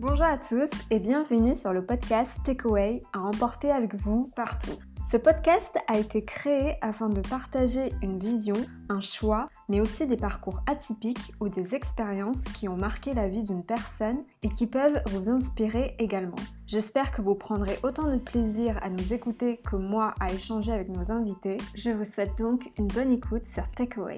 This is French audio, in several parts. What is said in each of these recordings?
Bonjour à tous et bienvenue sur le podcast Takeaway à emporter avec vous partout. Ce podcast a été créé afin de partager une vision, un choix, mais aussi des parcours atypiques ou des expériences qui ont marqué la vie d'une personne et qui peuvent vous inspirer également. J'espère que vous prendrez autant de plaisir à nous écouter que moi à échanger avec nos invités. Je vous souhaite donc une bonne écoute sur Takeaway.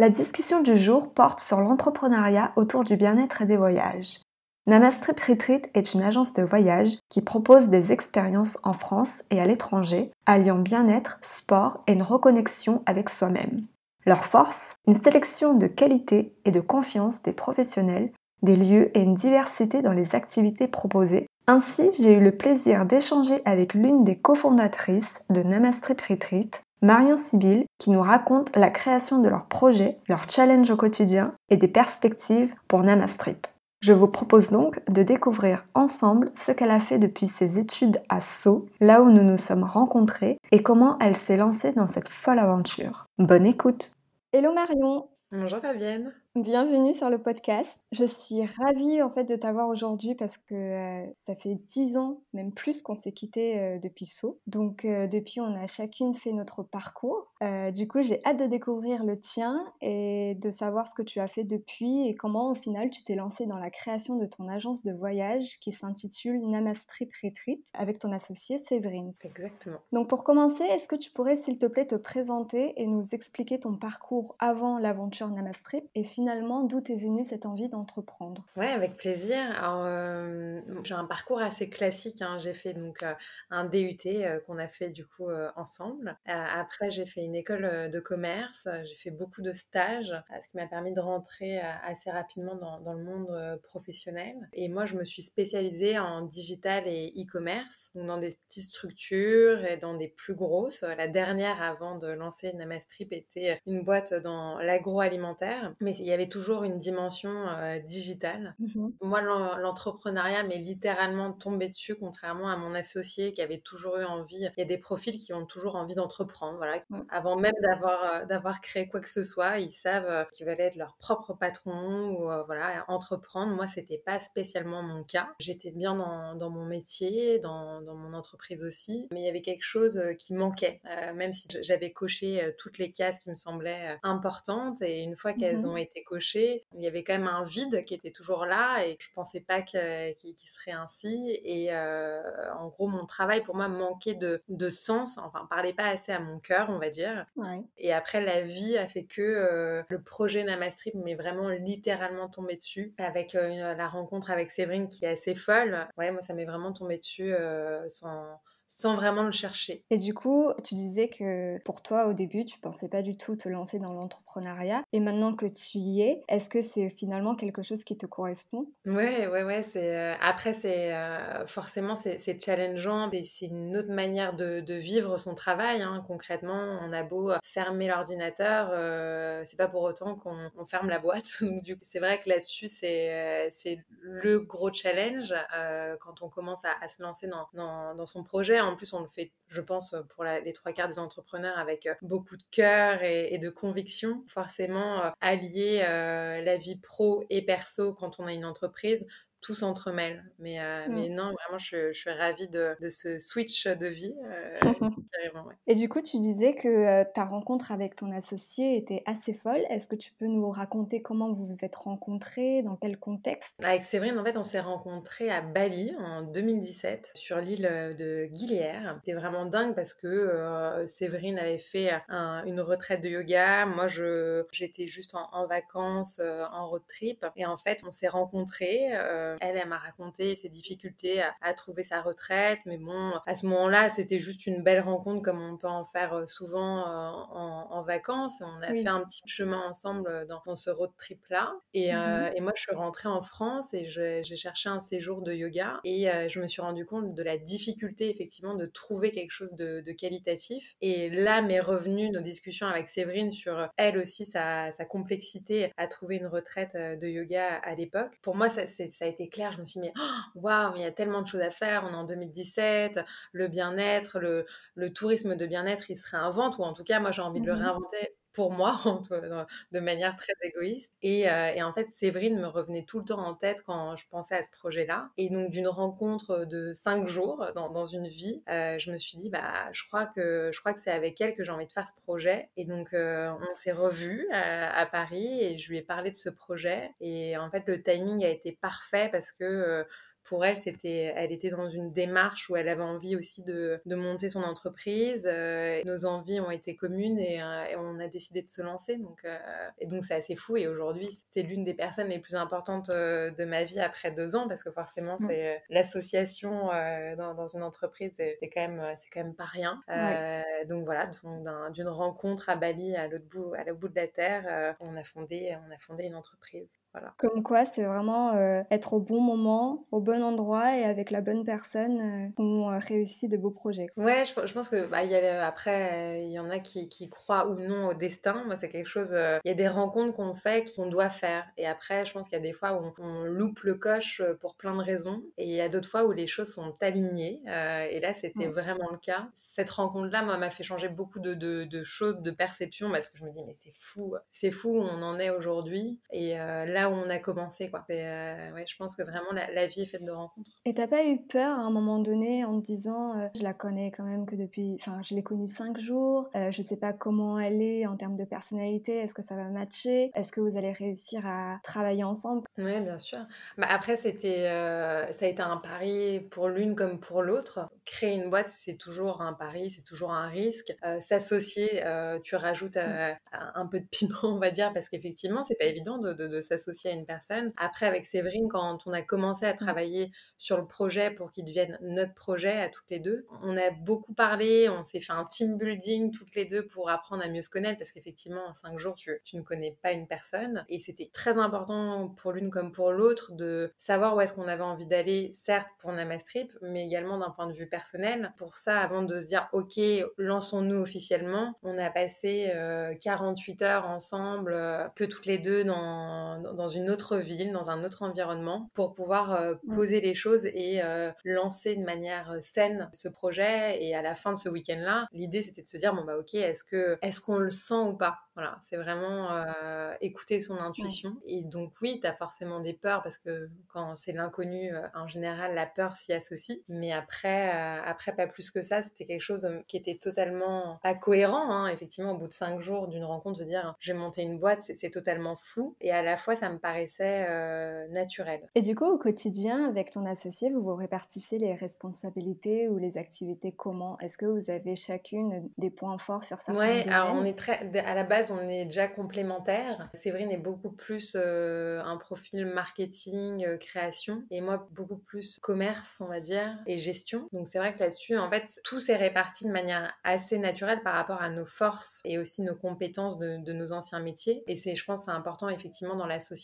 La discussion du jour porte sur l'entrepreneuriat autour du bien-être et des voyages. Namastrip Retreat est une agence de voyage qui propose des expériences en France et à l'étranger, alliant bien-être, sport et une reconnexion avec soi-même. Leur force, une sélection de qualité et de confiance des professionnels, des lieux et une diversité dans les activités proposées. Ainsi, j'ai eu le plaisir d'échanger avec l'une des cofondatrices de Namastrip Retreat, Marion Sibyl, qui nous raconte la création de leur projet, leur challenge au quotidien et des perspectives pour Namastrip. Je vous propose donc de découvrir ensemble ce qu'elle a fait depuis ses études à Sceaux, là où nous nous sommes rencontrés, et comment elle s'est lancée dans cette folle aventure. Bonne écoute Hello Marion Bonjour Fabienne Bienvenue sur le podcast. Je suis ravie en fait de t'avoir aujourd'hui parce que euh, ça fait dix ans, même plus qu'on s'est quitté euh, depuis Sceaux. Donc euh, depuis, on a chacune fait notre parcours. du coup, j'ai hâte de découvrir le tien et de savoir ce que tu as fait depuis et comment au final tu t'es lancée dans la création de ton agence de voyage qui s'intitule Namastrip Retreat avec ton associé Séverine. Exactement. Donc pour commencer, est-ce que tu pourrais s'il te plaît te présenter et nous expliquer ton parcours avant l'aventure Namastrip et finalement d'où est venue cette envie d'entreprendre Ouais, avec plaisir. Euh, j'ai un parcours assez classique. Hein. J'ai fait donc euh, un DUT euh, qu'on a fait du coup ensemble. après, j'ai fait une école de commerce. J'ai fait beaucoup de stages, ce qui m'a permis de rentrer assez rapidement dans, dans le monde professionnel. Et moi, je me suis spécialisée en digital et e-commerce, dans des petites structures et dans des plus grosses. La dernière avant de lancer Namastrip était une boîte dans l'agroalimentaire, mais il y avait toujours une dimension euh, digitale. Mmh Moi, l'entrepreneuriat m'est littéralement tombé dessus, contrairement à mon associé qui avait toujours eu envie. Il y a des profils qui ont toujours envie d'entreprendre. Voilà. Mmh. Avant même d'avoir euh, d'avoir créé quoi que ce soit, ils savent euh, qu'ils veulent être leur propre patron ou voilà entreprendre. Moi, c'était pas spécialement mon cas. J'étais bien dans, dans, mon métier, dans, dans, mon entreprise aussi, mais il y avait quelque chose qui manquait, même si j'avais coché toutes les cases qui me semblaient importantes. Et une fois qu'elles mmh ont été coché. Il y avait quand même un vide qui était toujours là et je pensais pas qu'il serait ainsi. Et euh, en gros, mon travail pour moi manquait de, sens, enfin, parlait pas assez à mon cœur, on va dire. Et après, la vie a fait que euh, le projet Namastrip m'est vraiment littéralement tombé dessus avec euh, la rencontre avec Séverine qui est assez folle. Ouais, moi, ça m'est vraiment tombé dessus sans sans vraiment le chercher. Et du coup, tu disais que pour toi, au début, tu pensais pas du tout te lancer dans l'entrepreneuriat. Et maintenant que tu y es, est-ce que c'est finalement quelque chose qui te correspond? Ouais, ouais, ouais. C'est euh, après, c'est euh, forcément c'est challengeant. C'est une autre manière de, de vivre son travail. Hein. Concrètement, on a beau fermer l'ordinateur, euh, c'est pas pour autant qu'on ferme la boîte. Donc du coup, c'est vrai que là-dessus, c'est c'est le gros challenge quand on commence à, à se lancer dans, dans, dans son projet en plus, on le fait, je pense, pour les trois quarts des entrepreneurs avec euh, beaucoup de cœur et, de conviction. Forcément, euh, allier euh, la vie pro et perso quand on a une entreprise, tout s'entremêle. Mais, euh, mm. mais non, vraiment, je, je suis ravie de, de, ce switch de vie. Euh, Et du coup, tu disais que euh, ta rencontre avec ton associé était assez folle. Est-ce que tu peux nous raconter comment vous vous êtes rencontrés, dans quel contexte? Avec Séverine, en fait, on s'est rencontrés à Bali en 2017, sur l'île de Guilière. C'était vraiment dingue parce que Séverine avait fait une retraite de yoga. Moi, j'étais juste en, en vacances, en road trip. Et en fait, on s'est rencontrés. Euh, elle, elle m'a raconté ses difficultés à, trouver sa retraite, mais bon, à ce moment-là, c'était juste une belle rencontre comme on peut en faire euh, souvent euh, en, vacances. On a fait un petit chemin ensemble dans, ce road trip-là. Mhm. Et, moi, je suis rentrée en France et j'ai cherché un séjour de yoga et je me suis rendu compte de la difficulté, effectivement, de trouver quelque chose de, qualitatif. Et là m'est revenu nos discussions avec Séverine sur elle aussi, sa, complexité à trouver une retraite de yoga à l'époque. Pour moi, ça, ça a été clair. Je me suis dit, mais oh, waouh, mais il y a tellement de choses à faire. On est en 2017. Le bien-être, le, le, tourisme de bien-être, il se réinvente. Ou en tout cas, moi, j'ai envie de le mmh réinventer pour moi, de manière très égoïste. Et, et, en fait, Séverine me revenait tout le temps en tête quand je pensais à ce projet-là. Et donc, d'une rencontre de cinq jours dans, une vie, je me suis dit, bah, je crois que, je crois que c'est avec elle que j'ai envie de faire ce projet. Et donc, on s'est revus à, Paris et je lui ai parlé de ce projet. Et en fait, le timing a été parfait parce que pour elle, c'était, elle était dans une démarche où elle avait envie aussi de, de monter son entreprise. Euh, nos envies ont été communes et, euh, on a décidé de se lancer. Donc, euh, et donc c'est assez fou. Et aujourd'hui, c'est l'une des personnes les plus importantes de ma vie après deux ans parce que forcément, mm. c'est l'association dans, dans, une entreprise, c'est quand même, c'est quand même pas rien. Donc voilà, d'une rencontre à Bali, à l'autre bout, à l'autre bout de la terre, on a fondé, on a fondé une entreprise. Comme quoi, c'est vraiment euh, être au bon moment, au bon endroit et avec la bonne personne euh, on euh, réussit de beaux projets. Ouais, je, pense que bah, y a, après, il y en a qui, qui, croient ou non au destin. Moi, c'est quelque chose. Il y a des rencontres qu'on fait, qu'on doit faire. Et après, je pense qu'il y a des fois où on, loupe le coche pour plein de raisons. Et il y a d'autres fois où les choses sont alignées. et là, c'était vraiment le cas. Cette rencontre-là, moi, m'a fait changer beaucoup de, de, de, choses, de perceptions, parce que je me dis, mais c'est fou, c'est fou où on en est aujourd'hui. Et là, où on a commencé. Quoi. Euh, ouais, je pense que vraiment la, vie est faite de rencontres. Et t'as pas eu peur à un moment donné en te disant euh, je la connais quand même que depuis, enfin je l'ai connue cinq jours, euh, je sais pas comment elle est en termes de personnalité, est-ce que ça va matcher, est-ce que vous allez réussir à travailler ensemble? Oui, bien sûr. Bah, après c'était, ça a été un pari pour l'une comme pour l'autre. Créer une boîte c'est toujours un pari, c'est toujours un risque. s'associer, tu rajoutes mm. un peu de piment on va dire parce qu'effectivement c'est pas évident de, de s'associer à une personne. Après, avec Séverine, quand on a commencé à mmh. travailler sur le projet pour qu'il devienne notre projet à toutes les deux, on a beaucoup parlé, on s'est fait un team building toutes les deux pour apprendre à mieux se connaître parce qu'effectivement, en cinq jours, tu, tu, ne connais pas une personne. Et c'était très important pour l'une comme pour l'autre de savoir où est-ce qu'on avait envie d'aller, certes pour Namastrip, mais également d'un point de vue personnel. Pour ça, avant de se dire, OK, lançons-nous officiellement, on a passé 48 euh, heures ensemble, euh, que toutes les deux dans, dans dans une autre ville, dans un autre environnement, pour pouvoir euh, poser les choses et euh, lancer de manière euh, saine ce projet. Et à la fin de ce week-end-là, l'idée c'était de se dire bon bah ok, est-ce que est-ce qu'on le sent ou pas? Voilà, c'est vraiment écouter son intuition. Et donc oui, tu as forcément des peurs parce que quand c'est l'inconnu, en général la peur s'y associe. Mais après, après pas plus que ça, c'était quelque chose qui était totalement pas cohérent. Hein. Effectivement, au bout de cinq jours d'une rencontre, de dire j'ai monté une boîte, c'est totalement fou. Et à la fois ça me paraissait euh, naturel. Et du coup, au quotidien, avec ton associé, vous vous répartissez les responsabilités ou les activités comment? Est-ce que vous avez chacune des points forts sur certains Oui, alors on est très, à la base, on est déjà complémentaires. Séverine est beaucoup plus euh, un profil marketing, euh, création, et moi beaucoup plus commerce, on va dire, et gestion. Donc c'est vrai que là-dessus, en fait, tout s'est réparti de manière assez naturelle par rapport à nos forces et aussi nos compétences de, de nos anciens métiers. Et c'est, je pense, c'est important effectivement dans l'association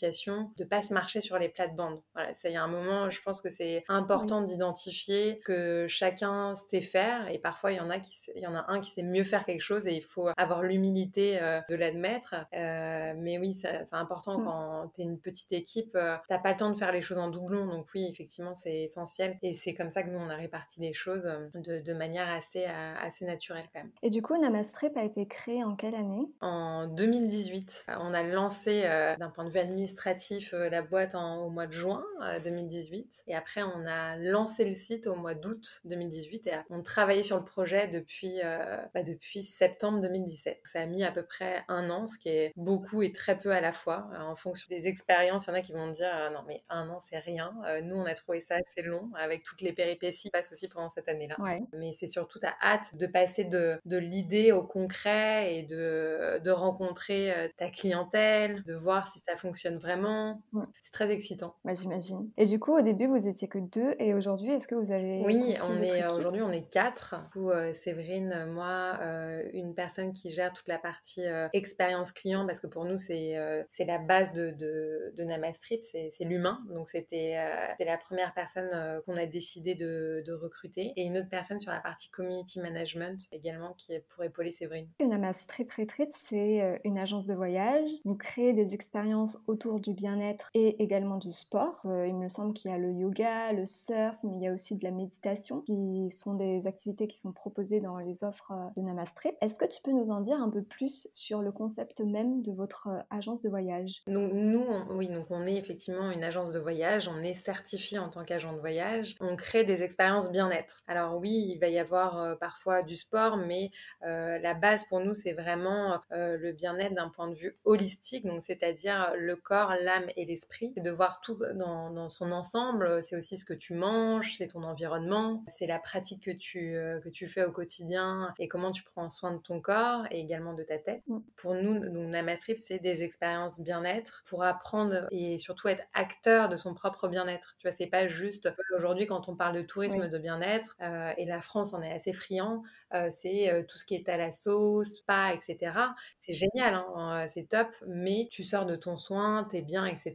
de pas se marcher sur les plates-bandes. Voilà, il y a un moment, je pense que c'est important d'identifier que chacun sait faire et parfois il y en a qui, il y en a un qui sait mieux faire quelque chose et il faut avoir l'humilité euh, de l'admettre. Euh, mais oui, c'est important quand tu es une petite équipe, euh, t'as pas le temps de faire les choses en doublon. Donc oui, effectivement, c'est essentiel et c'est comme ça que nous on a réparti les choses de, de manière assez assez naturelle quand même. Et du coup, Namastrip a été créé en quelle année? En 2018. On a lancé d'un point de vue administratif administratif euh, la boîte au mois de juin 2018. Euh, et après, on a lancé le site au mois d'août 2018 et on travaillait sur le projet depuis, euh, bah, depuis septembre 2017. Ça a mis à peu près un an, ce qui est beaucoup et très peu à la fois. en fonction des expériences, il y en a qui vont dire non, mais un an, c'est rien. nous, on a trouvé ça assez long avec toutes les péripéties qui passent aussi pendant cette année-là. Mais c'est surtout ta hâte de passer de, de l'idée au concret et de, de rencontrer ta clientèle, de voir si ça fonctionne vraiment. C'est très excitant. Bah, J'imagine. Et du coup, au début, vous étiez que deux, et aujourd'hui, est-ce que vous avez Oui, on est aujourd'hui, on est quatre. Du coup, euh, Séverine, moi, euh, une personne qui gère toute la partie euh, expérience client, parce que pour nous, c'est c'est la base de, de, de Namastrip, c'est l'humain. Donc, c'était la première personne qu'on a décidé de, de, recruter, et une autre personne sur la partie community management également, qui est pour épauler Séverine. Namastrip Retreat, c'est une agence de voyage. Vous créez des expériences autour du bien-être et également du sport. Euh, il me semble qu'il y a le yoga, le surf, mais il y a aussi de la méditation qui sont des activités qui sont proposées dans les offres euh, de Namastrip. Est-ce que tu peux nous en dire un peu plus sur le concept même de votre agence de voyage? Nous, oui, donc on est effectivement une agence de voyage, on est certifié en tant qu'agent de voyage, on crée des expériences bien-être. Alors oui, il va y avoir parfois du sport, mais la base pour nous, c'est vraiment le bien-être d'un point de vue holistique, donc c'est-à-dire le corps, l'âme et l'esprit. De voir tout dans, son ensemble. C'est aussi ce que tu manges, c'est ton environnement, c'est la pratique que tu, euh, que tu fais au quotidien et comment tu prends soin de ton corps et également de ta tête. Mm. Pour nous, donc Namastrip, c'est des expériences bien-être pour apprendre et surtout être acteur de son propre bien-être. Tu vois, c'est pas juste aujourd'hui quand on parle de tourisme de bien-être euh, et la France en est assez friand, euh, c'est tout ce qui est à la sauce, spa, etc. C'est génial, hein, c'est top, mais tu sors de ton soin, t'es bien, etc.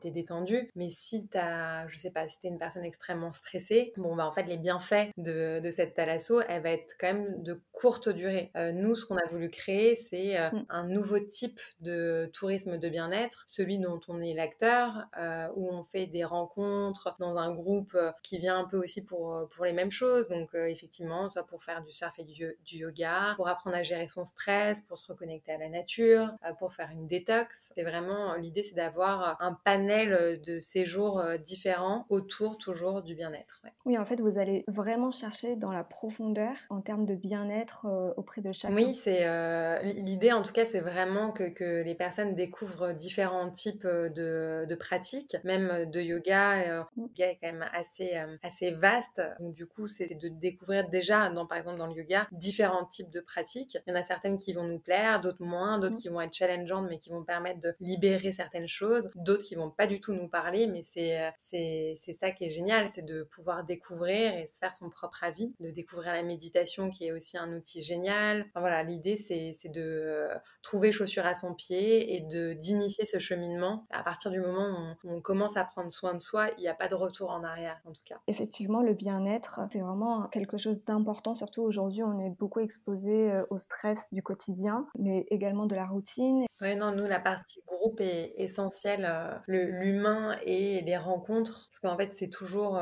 T'es détendu. Mais si t'as, je sais pas, si t'es une personne extrêmement stressée, bon bah en fait les bienfaits de, de cette thalasso, elle va être quand même de courte durée. Euh, nous, ce qu'on a voulu créer, c'est euh, mm. un nouveau type de tourisme de bien-être, celui dont on est l'acteur, euh, où on fait des rencontres dans un groupe qui vient un peu aussi pour pour les mêmes choses. Donc effectivement, soit pour faire du surf et du, du yoga, pour apprendre à gérer son stress, pour se reconnecter à la nature, pour faire une détox. C'est vraiment l'idée, c'est d'avoir un panel de séjours différents autour toujours du bien-être. Oui, en fait, vous allez vraiment chercher dans la profondeur en termes de bien-être euh, auprès de chacun. Oui, c'est euh, l'idée en tout cas, c'est vraiment que, que, les personnes découvrent différents types euh, de, de pratiques, même de yoga. Le mm. yoga est quand même assez assez vaste, donc du coup, c'est de découvrir déjà, dans, par exemple dans le yoga, différents types de pratiques. Il y en a certaines qui vont nous plaire, d'autres moins, d'autres mm. qui vont être challengeantes, mais qui vont permettre de libérer certaines choses, d'autres qui vont pas du tout nous parler, mais c'est c'est ça qui est génial, c'est de pouvoir découvrir et se faire son propre avis, de découvrir la méditation qui est aussi un outil génial. voilà, l'idée c'est de euh, trouver chaussure à son pied et de d'initier ce cheminement. À partir du moment où on, commence à prendre soin de soi, il n'y a pas de retour en arrière en tout cas. Effectivement, le bien-être, c'est vraiment quelque chose d'important, surtout aujourd'hui on est beaucoup exposé euh, au stress du quotidien, mais également de la routine. Oui, non, nous la partie groupe est essentielle, euh, l'humain et les rencontres, parce qu'en fait c'est toujours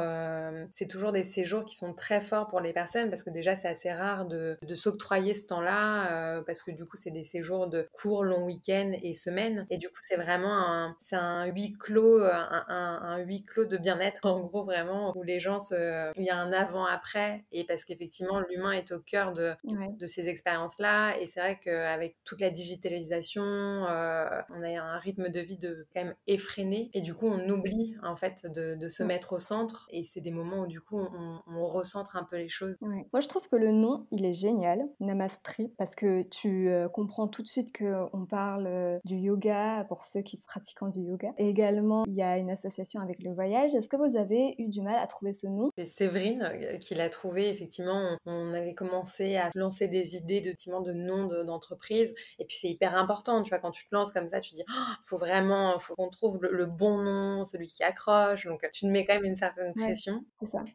c'est toujours des séjours qui sont très forts pour les personnes parce que déjà c'est assez rare de, de s'octroyer ce temps-là euh, parce que du coup c'est des séjours de courts, longs week-ends et semaines. Et du coup c'est vraiment un, c'est un huis clos, un, un, huis clos de bien-être. En gros vraiment où les gens se, il y a un avant-après. Et parce qu'effectivement l'humain est au cœur de, de ces expériences-là. Et c'est vrai qu'avec toute la digitalisation, euh, on a un rythme de vie de quand même effréné et du coup on oublie en fait de, de se mettre au centre et c'est des moments où du coup on, recentre un peu les choses. Moi je trouve que le nom il est génial, Namastri, parce que tu euh, comprends tout de suite qu'on parle euh, du yoga pour ceux qui sont pratiquants du yoga. Et également il y a une association avec le voyage. Est-ce que vous avez eu du mal à trouver ce nom? C'est Séverine euh, qui l'a trouvé. Effectivement, on avait commencé à lancer des idées de, de noms d'entreprise. et puis c'est hyper important, tu vois, quand tu te lances comme ça, tu dis, oh, faut vraiment, faut qu'on trouve le, bon nom, celui qui accroche. Donc tu te mets quand même une certaine pression.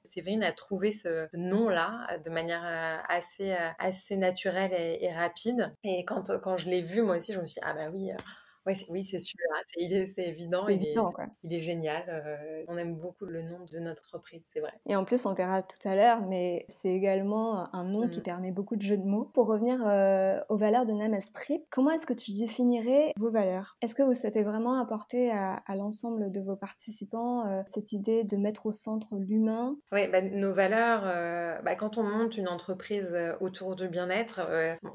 Séverine a trouvé ce nom-là euh, de manière euh, assez, euh, assez naturelle et, rapide. Et quand, quand je l'ai vu, moi aussi, je me suis dit, ah bah oui, oui, c'est sûr, hein, c'est évident. il, est, il est génial. Euh, on aime beaucoup le nom de notre entreprise, c'est vrai. Et en plus, on verra tout à l'heure, mais c'est également un nom qui mm. permet beaucoup de jeux de mots. Pour revenir euh, aux valeurs de Namastrip, comment est-ce que tu définirais vos valeurs? Est-ce que vous souhaitez vraiment apporter à, l'ensemble de vos participants euh, cette idée de mettre au centre l'humain? Oui, bah, nos valeurs, bah, quand on monte une entreprise autour du bien-être,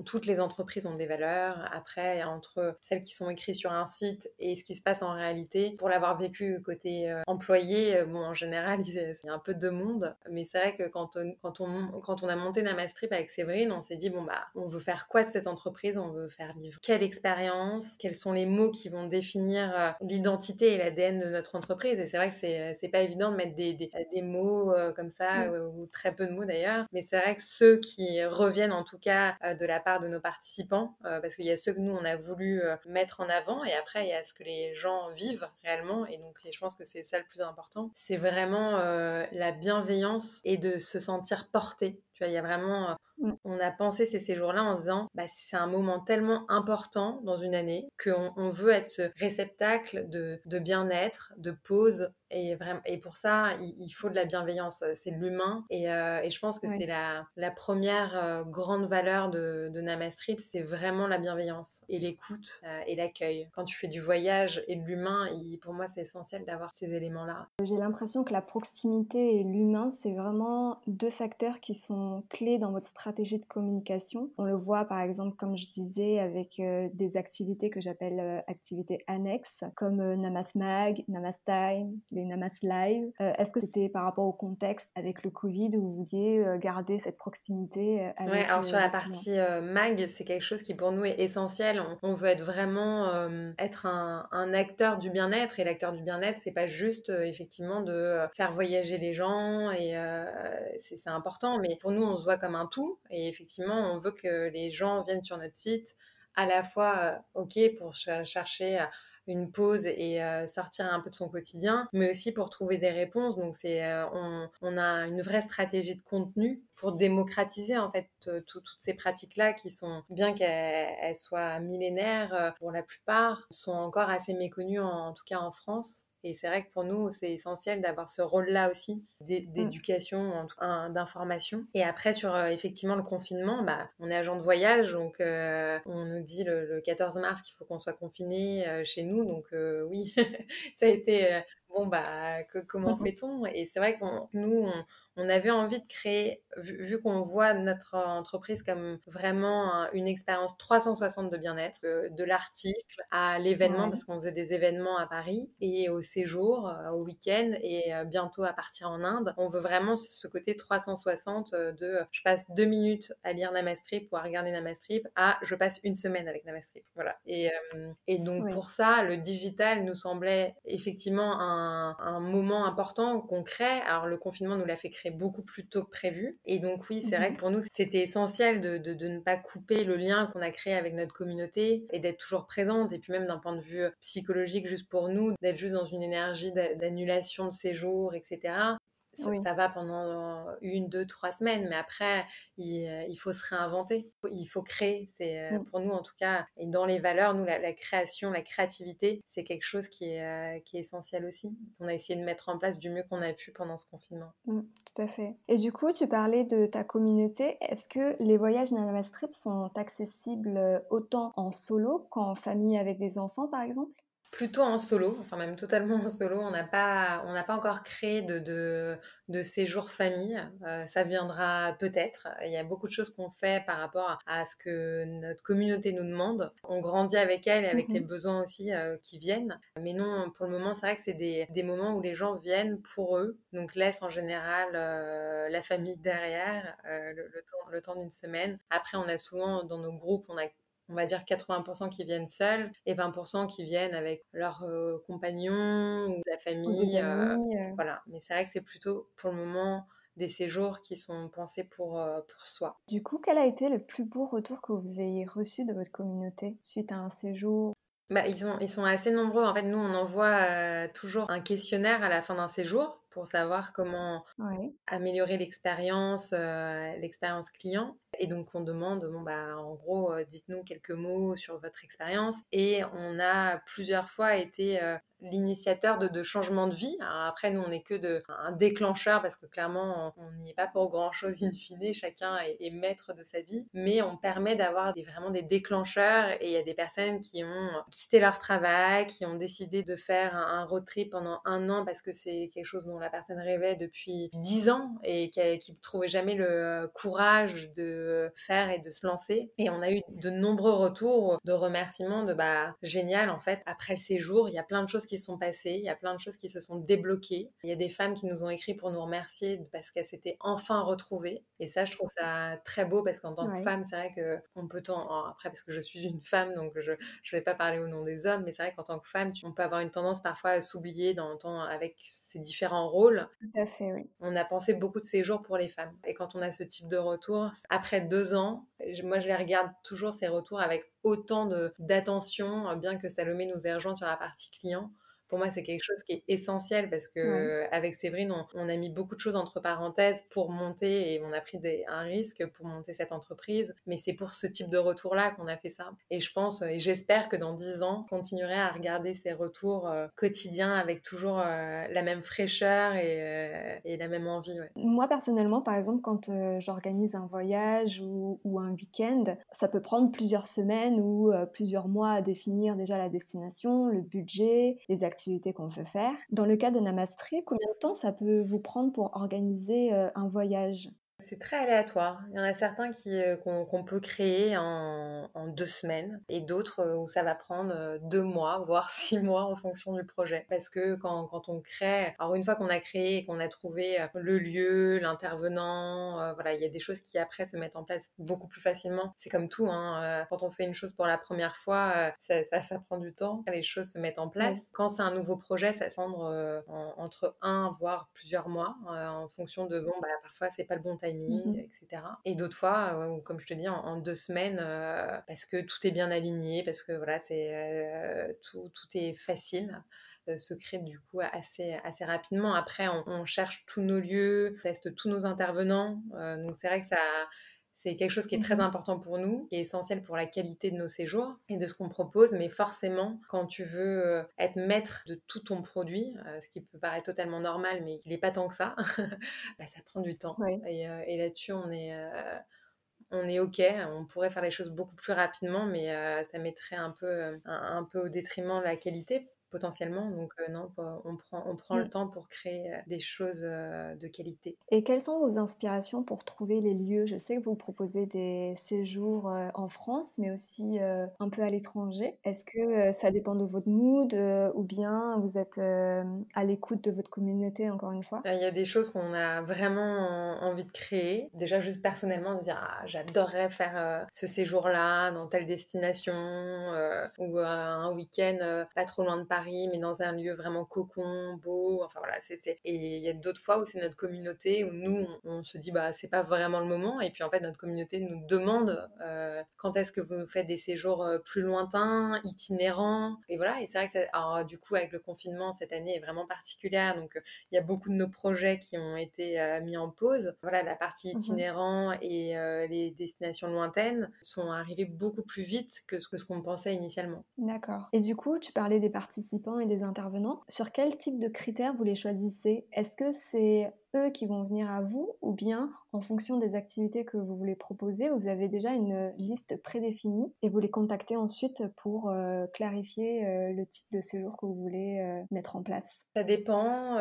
toutes les entreprises ont des valeurs. Après, entre celles qui sont écrites sur un site et ce qui se passe en réalité. Pour l'avoir vécu côté euh, employé, euh, bon, en général, il y a un peu de monde, mais c'est vrai que quand on, quand on, quand on a monté Namastrip avec Séverine, on s'est dit, bon, bah, on veut faire quoi de cette entreprise? On veut faire vivre quelle expérience? Quels sont les mots qui vont définir euh, l'identité et l'ADN de notre entreprise? Et c'est vrai que c'est, c'est pas évident de mettre des, des, des mots comme ça, mm. ou très peu de mots d'ailleurs, mais c'est vrai que ceux qui reviennent en tout cas de la part de nos participants, parce qu'il y a ceux que nous, on a voulu mettre en avant, et après il y a ce que les gens vivent réellement et donc je pense que c'est ça le plus important. C'est vraiment euh, la bienveillance et de se sentir porté Tu vois, il y a vraiment Mm. On a pensé ces séjours-là en se disant, bah, c'est un moment tellement important dans une année qu'on on veut être ce réceptacle de, bien-être, de pause. Et, vraiment, et pour ça, il, faut de la bienveillance. C'est l'humain. Et, euh, et, je pense que c'est la, la, première euh, grande valeur de, de Namastrip, c'est vraiment la bienveillance et l'écoute euh, et l'accueil. Quand tu fais du voyage et de l'humain, pour moi, c'est essentiel d'avoir ces éléments-là. J'ai l'impression que la proximité et l'humain, c'est vraiment deux facteurs qui sont clés dans votre stratégie de communication. On le voit par exemple, comme je disais, avec euh, des activités que j'appelle euh, activités annexes, comme euh, Namas Mag, Namas Time, les Namas Live. Est-ce que c'était par rapport au contexte avec le Covid où vous vouliez garder cette proximité avec Oui, alors sur la partie Mag, c'est quelque chose qui pour nous est essentiel. On, veut être vraiment être un, un, acteur du bien-être et l'acteur du bien-être, c'est pas juste effectivement de faire voyager les gens et c'est important, mais pour nous, on se voit comme un tout et effectivement, on veut que les gens viennent sur notre site à la fois, euh, OK, pour chercher euh, une pause et euh, sortir un peu de son quotidien, mais aussi pour trouver des réponses. Donc, c'est, on, a une vraie stratégie de contenu pour démocratiser en fait toutes ces pratiques-là qui sont, bien qu'elles soient millénaires pour la plupart, sont encore assez méconnues en tout cas en France. Et c'est vrai que pour nous, c'est essentiel d'avoir ce rôle-là aussi mm. d'éducation, d'information. Et après, sur euh, effectivement le confinement, bah, on est agent de voyage, donc euh, on nous dit le, 14 mars qu'il faut qu'on soit confiné euh, chez nous. Donc oui, ça a été bon, bah, comment fait-on? Et c'est vrai que nous, on, avait envie de créer, vu, qu'on voit notre entreprise comme vraiment une expérience 360 de bien-être, euh, de l'article à l'événement, parce qu'on faisait des événements à Paris, et au séjour, euh, au week-end, et euh, bientôt à partir en Inde. On veut vraiment ce côté 360 de je passe deux minutes à lire Namastrip ou à regarder Namastrip à je passe une semaine avec Namastrip. Voilà. Et, et donc pour ça, le digital nous semblait effectivement un un, moment important qu'on crée. Alors le confinement nous l'a fait créer beaucoup plus tôt que prévu. Et donc oui, c'est vrai mhm. que pour nous, c'était essentiel de, de, ne pas couper le lien qu'on a créé avec notre communauté et d'être toujours présente. Et puis même d'un point de vue psychologique, juste pour nous, d'être juste dans une énergie d'annulation de séjour, etc ça, va pendant une, deux, trois semaines, mais après, il, euh, faut se réinventer, il faut créer. C'est euh, mm. pour nous en tout cas, et dans les valeurs, nous, la, création, la créativité, c'est quelque chose qui est, euh, qui est essentiel aussi. On a essayé de mettre en place du mieux qu'on a pu pendant ce confinement. Mm, tout à fait. Et du coup, tu parlais de ta communauté. Est-ce que les voyages Namastrip sont accessibles autant en solo qu'en famille avec des enfants, par exemple? Plutôt en solo, enfin même totalement en solo. On n'a pas, on n'a pas encore créé de, de, de séjour famille. Euh, ça viendra peut-être. Il y a beaucoup de choses qu'on fait par rapport à, ce que notre communauté nous demande. On grandit avec elle et avec les mhm. besoins aussi euh, qui viennent. Mais non, pour le moment, c'est vrai que c'est des, des, moments où les gens viennent pour eux, donc laissent en général euh, la famille derrière le, le, temps, le temps d'une semaine. Après, on a souvent dans nos groupes, on a on va dire 80% qui viennent seuls et 20% qui viennent avec leurs euh, compagnons ou la famille. Euh, euh. voilà, mais c'est vrai que c'est plutôt pour le moment des séjours qui sont pensés pour, pour soi. Du coup, quel a été le plus beau retour que vous ayez reçu de votre communauté suite à un séjour? Bah, ils, sont, ils sont assez nombreux. En fait, nous, on envoie toujours un questionnaire à la fin d'un séjour pour savoir comment améliorer l'expérience, l'expérience client. Et donc on demande, bon bah en gros, euh, dites-nous quelques mots sur votre expérience. Et on a plusieurs fois été euh, l'initiateur de, changements de vie. après, nous, on n'est que de, un déclencheur parce que clairement, on n'y est pas pour grand-chose in fine. Chacun est, maître de sa vie. Mais on permet d'avoir vraiment des déclencheurs. Et il y a des personnes qui ont quitté leur travail, qui ont décidé de faire un, road trip pendant un an parce que c'est quelque chose dont la personne rêvait depuis dix ans et qui ne trouvait jamais le courage de faire et de se lancer. Et on a eu de nombreux retours de remerciements de bah génial en fait. Après le séjour, il y a plein de choses qui sont passées, il y a plein de choses qui se sont débloquées. Il y a des femmes qui nous ont écrit pour nous remercier parce qu'elles s'étaient enfin retrouvées. Et ça, je trouve ça très beau parce qu'en tant que femme, c'est vrai que on peut tant après parce que je suis une femme, donc je je vais pas parler au nom des hommes, mais c'est vrai qu'en tant que femme, on peut avoir une tendance parfois à s'oublier dans temps avec ses différents rôles. Tout à fait, oui. On a pensé beaucoup de séjours pour les femmes. Et quand on a ce type de retour, après deux ans, moi je les regarde toujours ces retours avec autant d'attention, bien que Salomé nous ait rejoint sur la partie client pour moi, c'est quelque chose qui est essentiel parce que avec Séverine, on, a mis beaucoup de choses entre parenthèses pour monter et on a pris un risque pour monter cette entreprise. Mais c'est pour ce type de retour-là qu'on a fait ça. Et je pense et j'espère que dans dix ans, on continuerait à regarder ces retours euh, quotidiens avec toujours euh, la même fraîcheur et, et la même envie. Moi, personnellement, par exemple, quand j'organise un voyage ou, ou un week-end, ça peut prendre plusieurs semaines ou plusieurs mois à définir déjà la destination, le budget, les activités qu'on veut faire. Dans le cas de Namastri, combien de temps ça peut vous prendre pour organiser euh, un voyage? C'est très aléatoire. Il y en a certains qui, euh, qu'on, peut créer en, deux semaines et d'autres euh, où ça va prendre euh, deux mois, voire six mois en fonction du projet. Parce que quand, quand on crée, alors une fois qu'on a créé et qu'on a trouvé le lieu, l'intervenant, voilà, il y a des choses qui après se mettent en place beaucoup plus facilement. C'est comme tout, hein, quand on fait une chose pour la première fois, ça, ça, prend du temps. Les choses se mettent en place. Quand c'est un nouveau projet, ça se prendre entre un voire plusieurs mois en fonction de bon, bah, parfois c'est pas le bon timing Mmh etc. Et d'autres fois, euh, comme je te dis, en, deux semaines, euh, parce que tout est bien aligné, parce que voilà, c'est euh, tout, tout, est facile se crée du coup assez, assez rapidement. Après, on, on, cherche tous nos lieux, teste tous nos intervenants. donc c'est vrai que ça, c'est quelque chose qui est très mmh important pour nous, qui est essentiel pour la qualité de nos séjours et de ce qu'on propose. Mais forcément, quand tu veux euh, être maître de tout ton produit, euh, ce qui peut paraître totalement normal, mais il n'est pas tant que ça, bah, ça prend du temps. Et, euh, et là-dessus, on est on est ok, on pourrait faire les choses beaucoup plus rapidement, mais ça mettrait un peu, un, peu au détriment de la qualité potentiellement. Donc euh, non, on prend, on prend le mm. temps pour créer euh, des choses euh, de qualité. Et quelles sont vos inspirations pour trouver les lieux? Je sais que vous proposez des séjours en France, mais aussi un peu à l'étranger. Est-ce que ça dépend de votre mood ou bien vous êtes à l'écoute de votre communauté encore une fois? Il y a des choses qu'on a vraiment envie de créer. Déjà juste personnellement, de dire ah, j'adorerais faire ce séjour-là dans telle destination ou un week-end pas trop loin de Paris mais dans un lieu vraiment cocon, beau. Enfin voilà, c'est. Et il y a d'autres fois où c'est notre communauté, où nous, on, se dit, bah, c'est pas vraiment le moment. Et puis en fait, notre communauté nous demande euh, quand est-ce que vous faites des séjours euh, plus lointains, itinérants. Et voilà, et c'est vrai que alors, du coup, avec le confinement, cette année est vraiment particulière. Donc, il y a beaucoup de nos projets qui ont été euh, mis en pause. Voilà, la partie mmh itinérant et les destinations lointaines sont arrivées beaucoup plus vite que ce que ce qu'on pensait initialement. D'accord. Et du coup, tu parlais des et des intervenants. Sur quel type de critères vous les choisissez? Est-ce que c'est eux qui vont venir à vous ou bien en fonction des activités que vous voulez proposer, vous avez déjà une liste prédéfinie et vous les contactez ensuite pour euh, clarifier euh, le type de séjour que vous voulez euh, mettre en place Ça dépend.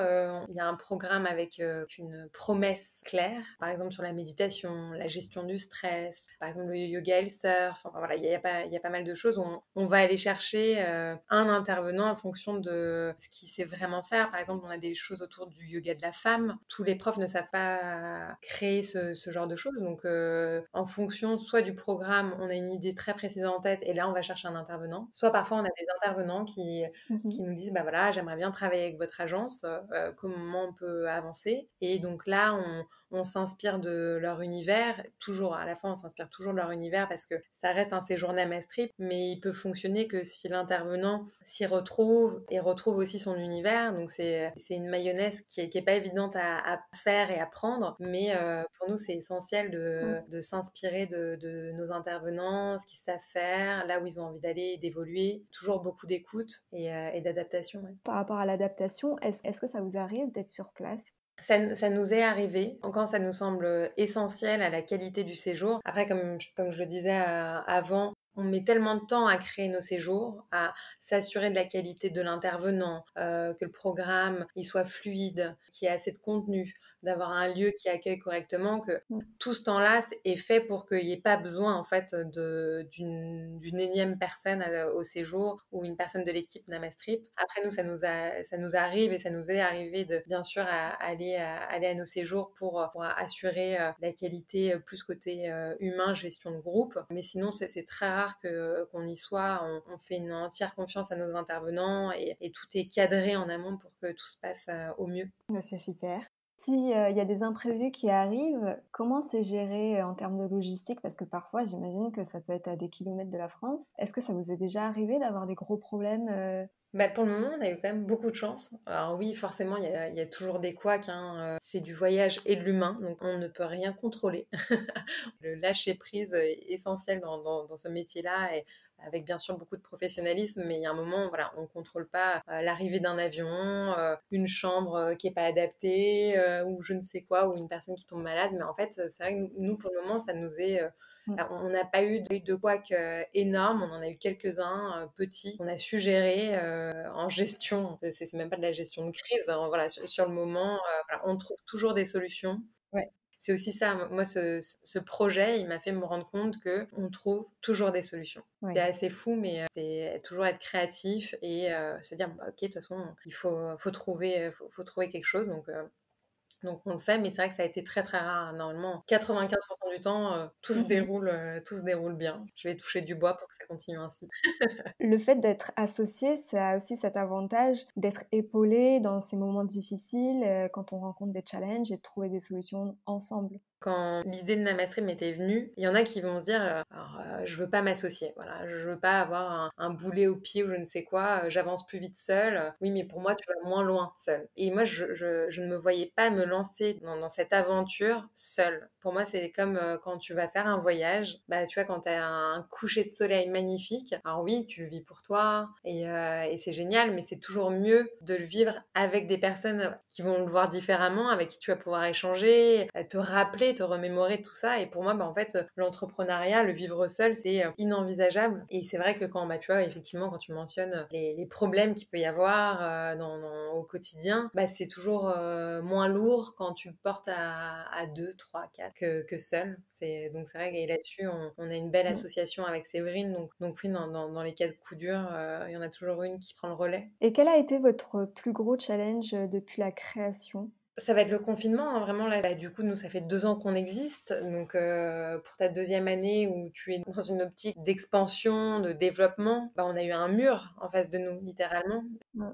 Il y a un programme avec une promesse claire, par exemple sur la méditation, la gestion du stress, par exemple le yoga et le surf. Enfin, voilà, il y, a pas, il y a pas mal de choses. On, on va aller chercher un intervenant en fonction de ce qu'il sait vraiment faire. Par exemple, on a des choses autour du yoga de la femme. Tous les profs ne savent pas créer ce, genre de choses. Donc, euh, en fonction soit du programme, on a une idée très précise en tête et là, on va chercher un intervenant. Soit parfois, on a des intervenants qui, mmh qui nous disent, bah voilà, j'aimerais bien travailler avec votre agence, euh, comment on peut avancer? Et donc là, on on s'inspire de leur univers, toujours, à la fois on s'inspire toujours de leur univers parce que ça reste un séjour Namastrip, mais il peut fonctionner que si l'intervenant s'y retrouve et retrouve aussi son univers. Donc c'est une mayonnaise qui est, pas évidente à, faire et à prendre, mais euh, pour nous c'est essentiel de, s'inspirer de, nos intervenants, ce qu'ils savent faire, là où ils ont envie d'aller, d'évoluer. Toujours beaucoup d'écoute et, euh, d'adaptation. Par rapport à l'adaptation, est-ce que ça vous arrive d'être sur place? Ça, nous est arrivé. Encore, ça nous semble essentiel à la qualité du séjour. Après, comme, comme je le disais euh, avant, on met tellement de temps à créer nos séjours, à s'assurer de la qualité de l'intervenant, euh, que le programme il soit fluide, qu'il y ait assez de contenu, d'avoir un lieu qui accueille correctement, que mm. tout ce temps-là est fait pour qu'il n'y ait pas besoin en fait d'une énième personne au séjour ou une personne de l'équipe Namastrip. Après nous, ça nous, a, ça nous arrive et ça nous est arrivé de bien sûr à, aller, à, aller à nos séjours pour, pour assurer euh, la qualité plus côté euh, humain, gestion de groupe. Mais sinon, c'est très rare qu'on y soit. On, fait une entière confiance à nos intervenants et, et, tout est cadré en amont pour que tout se passe euh, au mieux. C'est super. S'il y a des imprévus qui arrivent, comment c'est géré en termes de logistique? Parce que parfois, j'imagine que ça peut être à des kilomètres de la France. Est-ce que ça vous est déjà arrivé d'avoir des gros problèmes bah, pour le moment, on a eu quand même beaucoup de chance. Alors oui, forcément, il y a, toujours des couacs. Hein. Euh, c'est du voyage et de l'humain, donc on ne peut rien contrôler. le lâcher prise est essentiel dans, ce métier-là, avec bien sûr beaucoup de professionnalisme. Mais il y a un moment, voilà, on contrôle pas euh, l'arrivée d'un avion, euh, une chambre qui est pas adaptée, ou je ne sais quoi, ou une personne qui tombe malade. Mais en fait, c'est vrai que nous, pour le moment, ça nous est Mm. On n'a pas eu de, de couac euh, énorme, on en a eu quelques-uns euh, petits qu'on a su gérer euh, en gestion. C'est même pas de la gestion de crise. Hein, voilà, sur, le moment, on trouve toujours des solutions. C'est aussi ça. Moi, ce, projet, il m'a fait me rendre compte que on trouve toujours des solutions. C'est assez fou, mais c'est toujours être créatif et se dire, bah, ok, de toute façon, il faut, faut trouver, faut, trouver quelque chose. Donc donc on le fait, mais c'est vrai que ça a été très très rare. Normalement, 95% du temps, euh, tout, se mmh déroule, euh, tout se déroule bien. Je vais toucher du bois pour que ça continue ainsi. le fait d'être associé, ça a aussi cet avantage d'être épaulé dans ces moments difficiles, euh, quand on rencontre des challenges et de trouver des solutions ensemble quand l'idée de Namastream m'était venue, il y en a qui vont se dire euh, alors, euh, je veux pas m'associer, voilà, je veux pas avoir un, boulet au pied ou je ne sais quoi, euh, j'avance plus vite seule. Oui, mais pour moi, tu vas moins loin seule. Et moi, je, ne me voyais pas me lancer dans, cette aventure seule. Pour moi, c'est comme quand tu vas faire un voyage, bah, tu vois, quand tu as un coucher de soleil magnifique, alors oui, tu le vis pour toi et c'est génial, mais c'est toujours mieux de le vivre avec des personnes qui vont le voir différemment, avec qui tu vas pouvoir échanger, te rappeler te remémorer tout ça. Et pour moi, bah, en fait, l'entrepreneuriat, le vivre seul, c'est euh, inenvisageable. Et c'est vrai que quand, bah, tu vois, effectivement, quand tu mentionnes les, problèmes qu'il peut y avoir euh, dans, au quotidien, bah, c'est toujours euh, moins lourd quand tu portes à, à deux, trois, quatre que, que seul. C'est, donc c'est vrai, et là-dessus, on, a une belle association avec Séverine. Donc, donc oui, dans, dans, les cas de coups durs, il y en a toujours une qui prend le relais. Et quel a été votre plus gros challenge depuis la création? Ça va être le confinement, hein, vraiment là. Bah, du coup, nous, ça fait deux ans qu'on existe. Donc, euh, pour ta deuxième année où tu es dans une optique d'expansion, de développement, bah, on a eu un mur en face de nous, littéralement.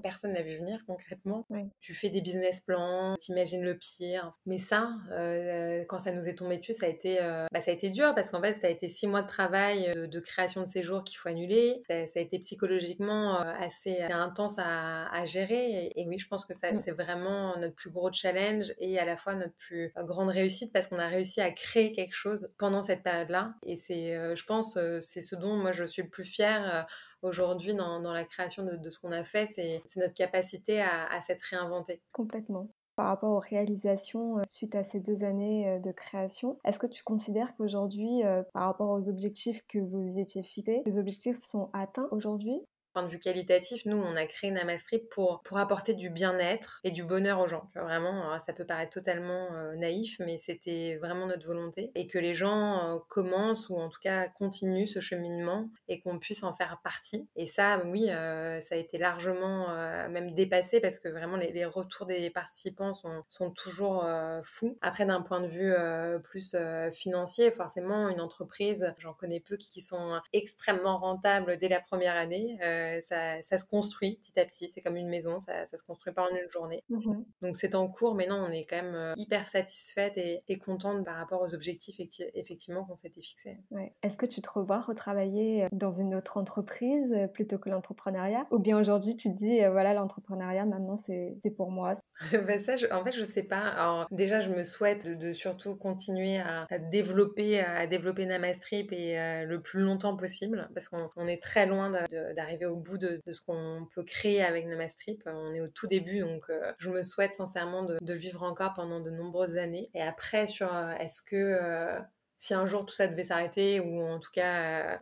Personne n'a vu venir concrètement. Tu fais des business plans, t'imagines le pire. Mais ça, euh, quand ça nous est tombé dessus, ça a été, euh, bah, ça a été dur parce qu'en fait, ça a été six mois de travail de, création de séjour qu'il faut annuler. Ça, a été psychologiquement assez, intense à, gérer. Et, et, oui, je pense que ça, c'est vraiment notre plus gros challenge et à la fois notre plus grande réussite parce qu'on a réussi à créer quelque chose pendant cette période-là. Et c'est, euh, je pense, euh, c'est ce dont moi je suis le plus fière euh, aujourd'hui dans, la création de, ce qu'on a fait, c'est notre capacité à, s'être réinventé. Complètement par rapport aux réalisations suite à ces deux années de création. Est-ce que tu considères qu'aujourd'hui, par rapport aux objectifs que vous étiez fixés, les objectifs sont atteints aujourd'hui? Point de vue qualitatif, nous, on a créé Namastrip pour, pour apporter du bien-être et du bonheur aux gens. vraiment, ça peut paraître totalement euh, naïf, mais c'était vraiment notre volonté. Et que les gens euh, commencent ou en tout cas continuent ce cheminement et qu'on puisse en faire partie. Et ça, oui, euh, ça a été largement même dépassé parce que vraiment les, retours des participants sont, sont toujours fous. Après, d'un point de vue plus financier, forcément, une entreprise, j'en connais peu qui sont extrêmement rentables dès la première année. Euh, ça, se construit petit à petit. C'est comme une maison, ça, ça se construit pas en une journée. Mmh Donc c'est en cours, mais non, on est quand même euh, hyper satisfaite et, contente par rapport aux objectifs effectivement qu'on s'était fixés. Est-ce que tu te revois retravailler euh, dans une autre entreprise plutôt que l'entrepreneuriat? Ou bien aujourd'hui tu te dis, voilà, l'entrepreneuriat maintenant c'est pour moi? Bah ça, en fait, je sais pas. Alors, déjà, je me souhaite de, surtout continuer à, développer, à développer Namastrip et le plus longtemps possible, parce qu'on est très loin d'arriver au bout de, ce qu'on peut créer avec Namastrip. On est au tout début, donc euh, je me souhaite sincèrement de, vivre encore pendant de nombreuses années. Et après, sur euh, est-ce que euh, si un jour tout ça devait s'arrêter, ou en tout cas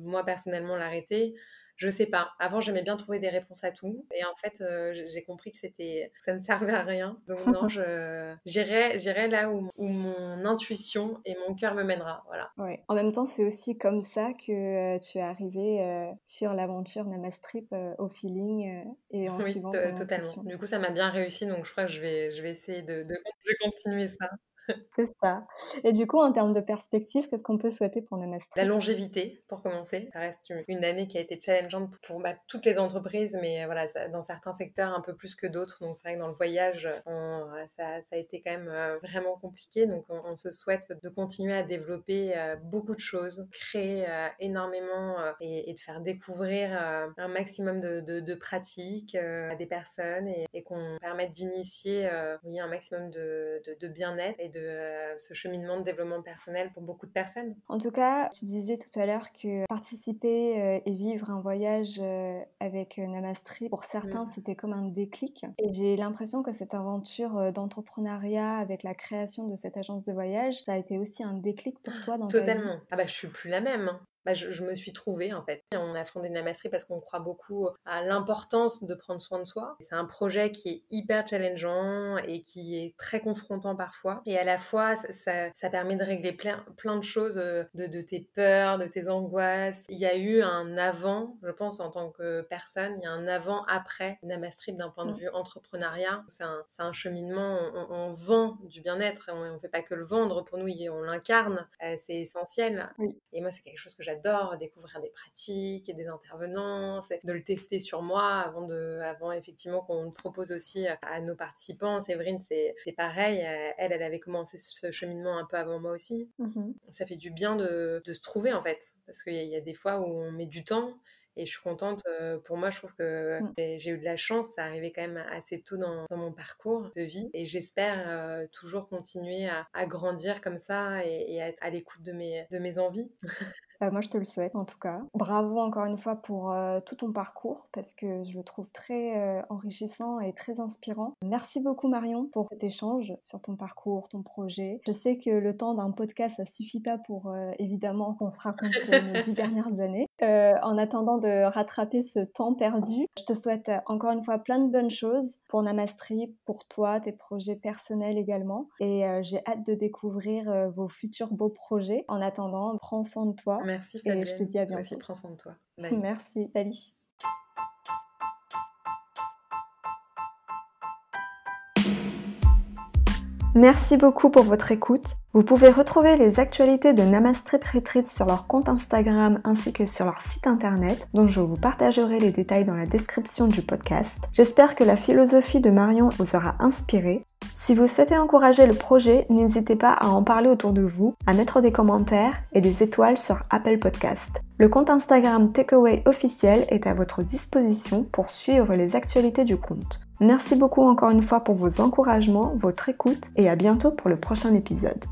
moi personnellement l'arrêter, je sais pas. Avant, j'aimais bien trouver des réponses à tout. Et en fait, euh, j'ai compris que c'était, ça ne servait à rien. Donc non, je, j'irai, j'irai là où, où, mon intuition et mon cœur me mènera. Voilà. Ouais. En même temps, c'est aussi comme ça que euh, tu es arrivé euh, sur l'aventure Namastrip au feeling et en oui, suivant totalement. Du coup, ça m'a bien réussi. Donc je crois que je vais, je vais essayer de, de, de continuer ça. C'est ça. Et du coup, en termes de perspective, qu'est-ce qu'on peut souhaiter pour Namaste La longévité, pour commencer. Ça reste une année qui a été challengeante pour bah, toutes les entreprises, mais euh, voilà, dans certains secteurs un peu plus que d'autres. Donc c'est vrai que dans le voyage, ça, a été quand même euh, vraiment compliqué. Donc on, se souhaite de continuer à développer euh, beaucoup de choses, créer énormément et, de faire découvrir un maximum de, pratiques à des personnes et, qu'on permette d'initier un maximum de, bien-être de euh, ce cheminement de développement personnel pour beaucoup de personnes. En tout cas, tu disais tout à l'heure que participer euh, et vivre un voyage euh, avec Namastri, pour certains, mm. c'était comme un déclic. Et j'ai l'impression que cette aventure d'entrepreneuriat avec la création de cette agence de voyage, ça a été aussi un déclic pour toi dans Totalement. ta vie? Ah bah je suis plus la même. Hein bah, je, me suis trouvée en fait. On a fondé Namastri parce qu'on croit beaucoup à l'importance de prendre soin de soi. C'est un projet qui est hyper challengeant et qui est très confrontant parfois. Et à la fois, ça, ça, permet de régler plein, plein de choses, euh, de, de, tes peurs, de tes angoisses. Il y a eu un avant, je pense, en tant que personne, il y a un avant-après Namastri d'un point de vue entrepreneuriat. C'est un, un, cheminement, on, vend du bien-être, on ne fait pas que le vendre pour nous, on l'incarne, euh, c'est essentiel. Et moi, c'est quelque chose que j'adore découvrir des pratiques et des intervenants, de le tester sur moi avant, de, avant effectivement qu'on le propose aussi à nos participants. Séverine, c'est pareil. Elle, elle avait commencé ce cheminement un peu avant moi aussi. Mmh Ça fait du bien de, de se trouver en fait, parce qu'il y, y, a des fois où on met du temps et je suis contente. Euh, pour moi, je trouve que mmh. j'ai eu de la chance. Ça arrivait quand même assez tôt dans, mon parcours de vie. Et j'espère euh, toujours continuer à, grandir comme ça et, à être à l'écoute de mes, de mes envies. Bah, moi, je te le souhaite en tout cas. Bravo encore une fois pour euh, tout ton parcours parce que je le trouve très enrichissant et très inspirant. Merci beaucoup Marion pour cet échange sur ton parcours, ton projet. Je sais que le temps d'un podcast, ça suffit pas pour évidemment qu'on se raconte nos dix dernières années. en attendant de rattraper ce temps perdu. Je te souhaite encore une fois plein de bonnes choses pour Namastri, pour toi, tes projets personnels également. Et euh, j'ai hâte de découvrir euh, vos futurs beaux projets. En attendant, prends soin de toi. Merci Fabienne. Et je te dis à bientôt. Aussi, prends soin de toi. Merci. Merci beaucoup pour votre écoute. Vous pouvez retrouver les actualités de Namastrip Retreat sur leur compte Instagram ainsi que sur leur site internet, dont je vous partagerai les détails dans la description du podcast. J'espère que la philosophie de Marion vous aura inspiré. Si vous souhaitez encourager le projet, n'hésitez pas à en parler autour de vous, à mettre des commentaires et des étoiles sur Apple Podcast. Le compte Instagram Takeaway officiel est à votre disposition pour suivre les actualités du compte. Merci beaucoup encore une fois pour vos encouragements, votre écoute et à bientôt pour le prochain épisode.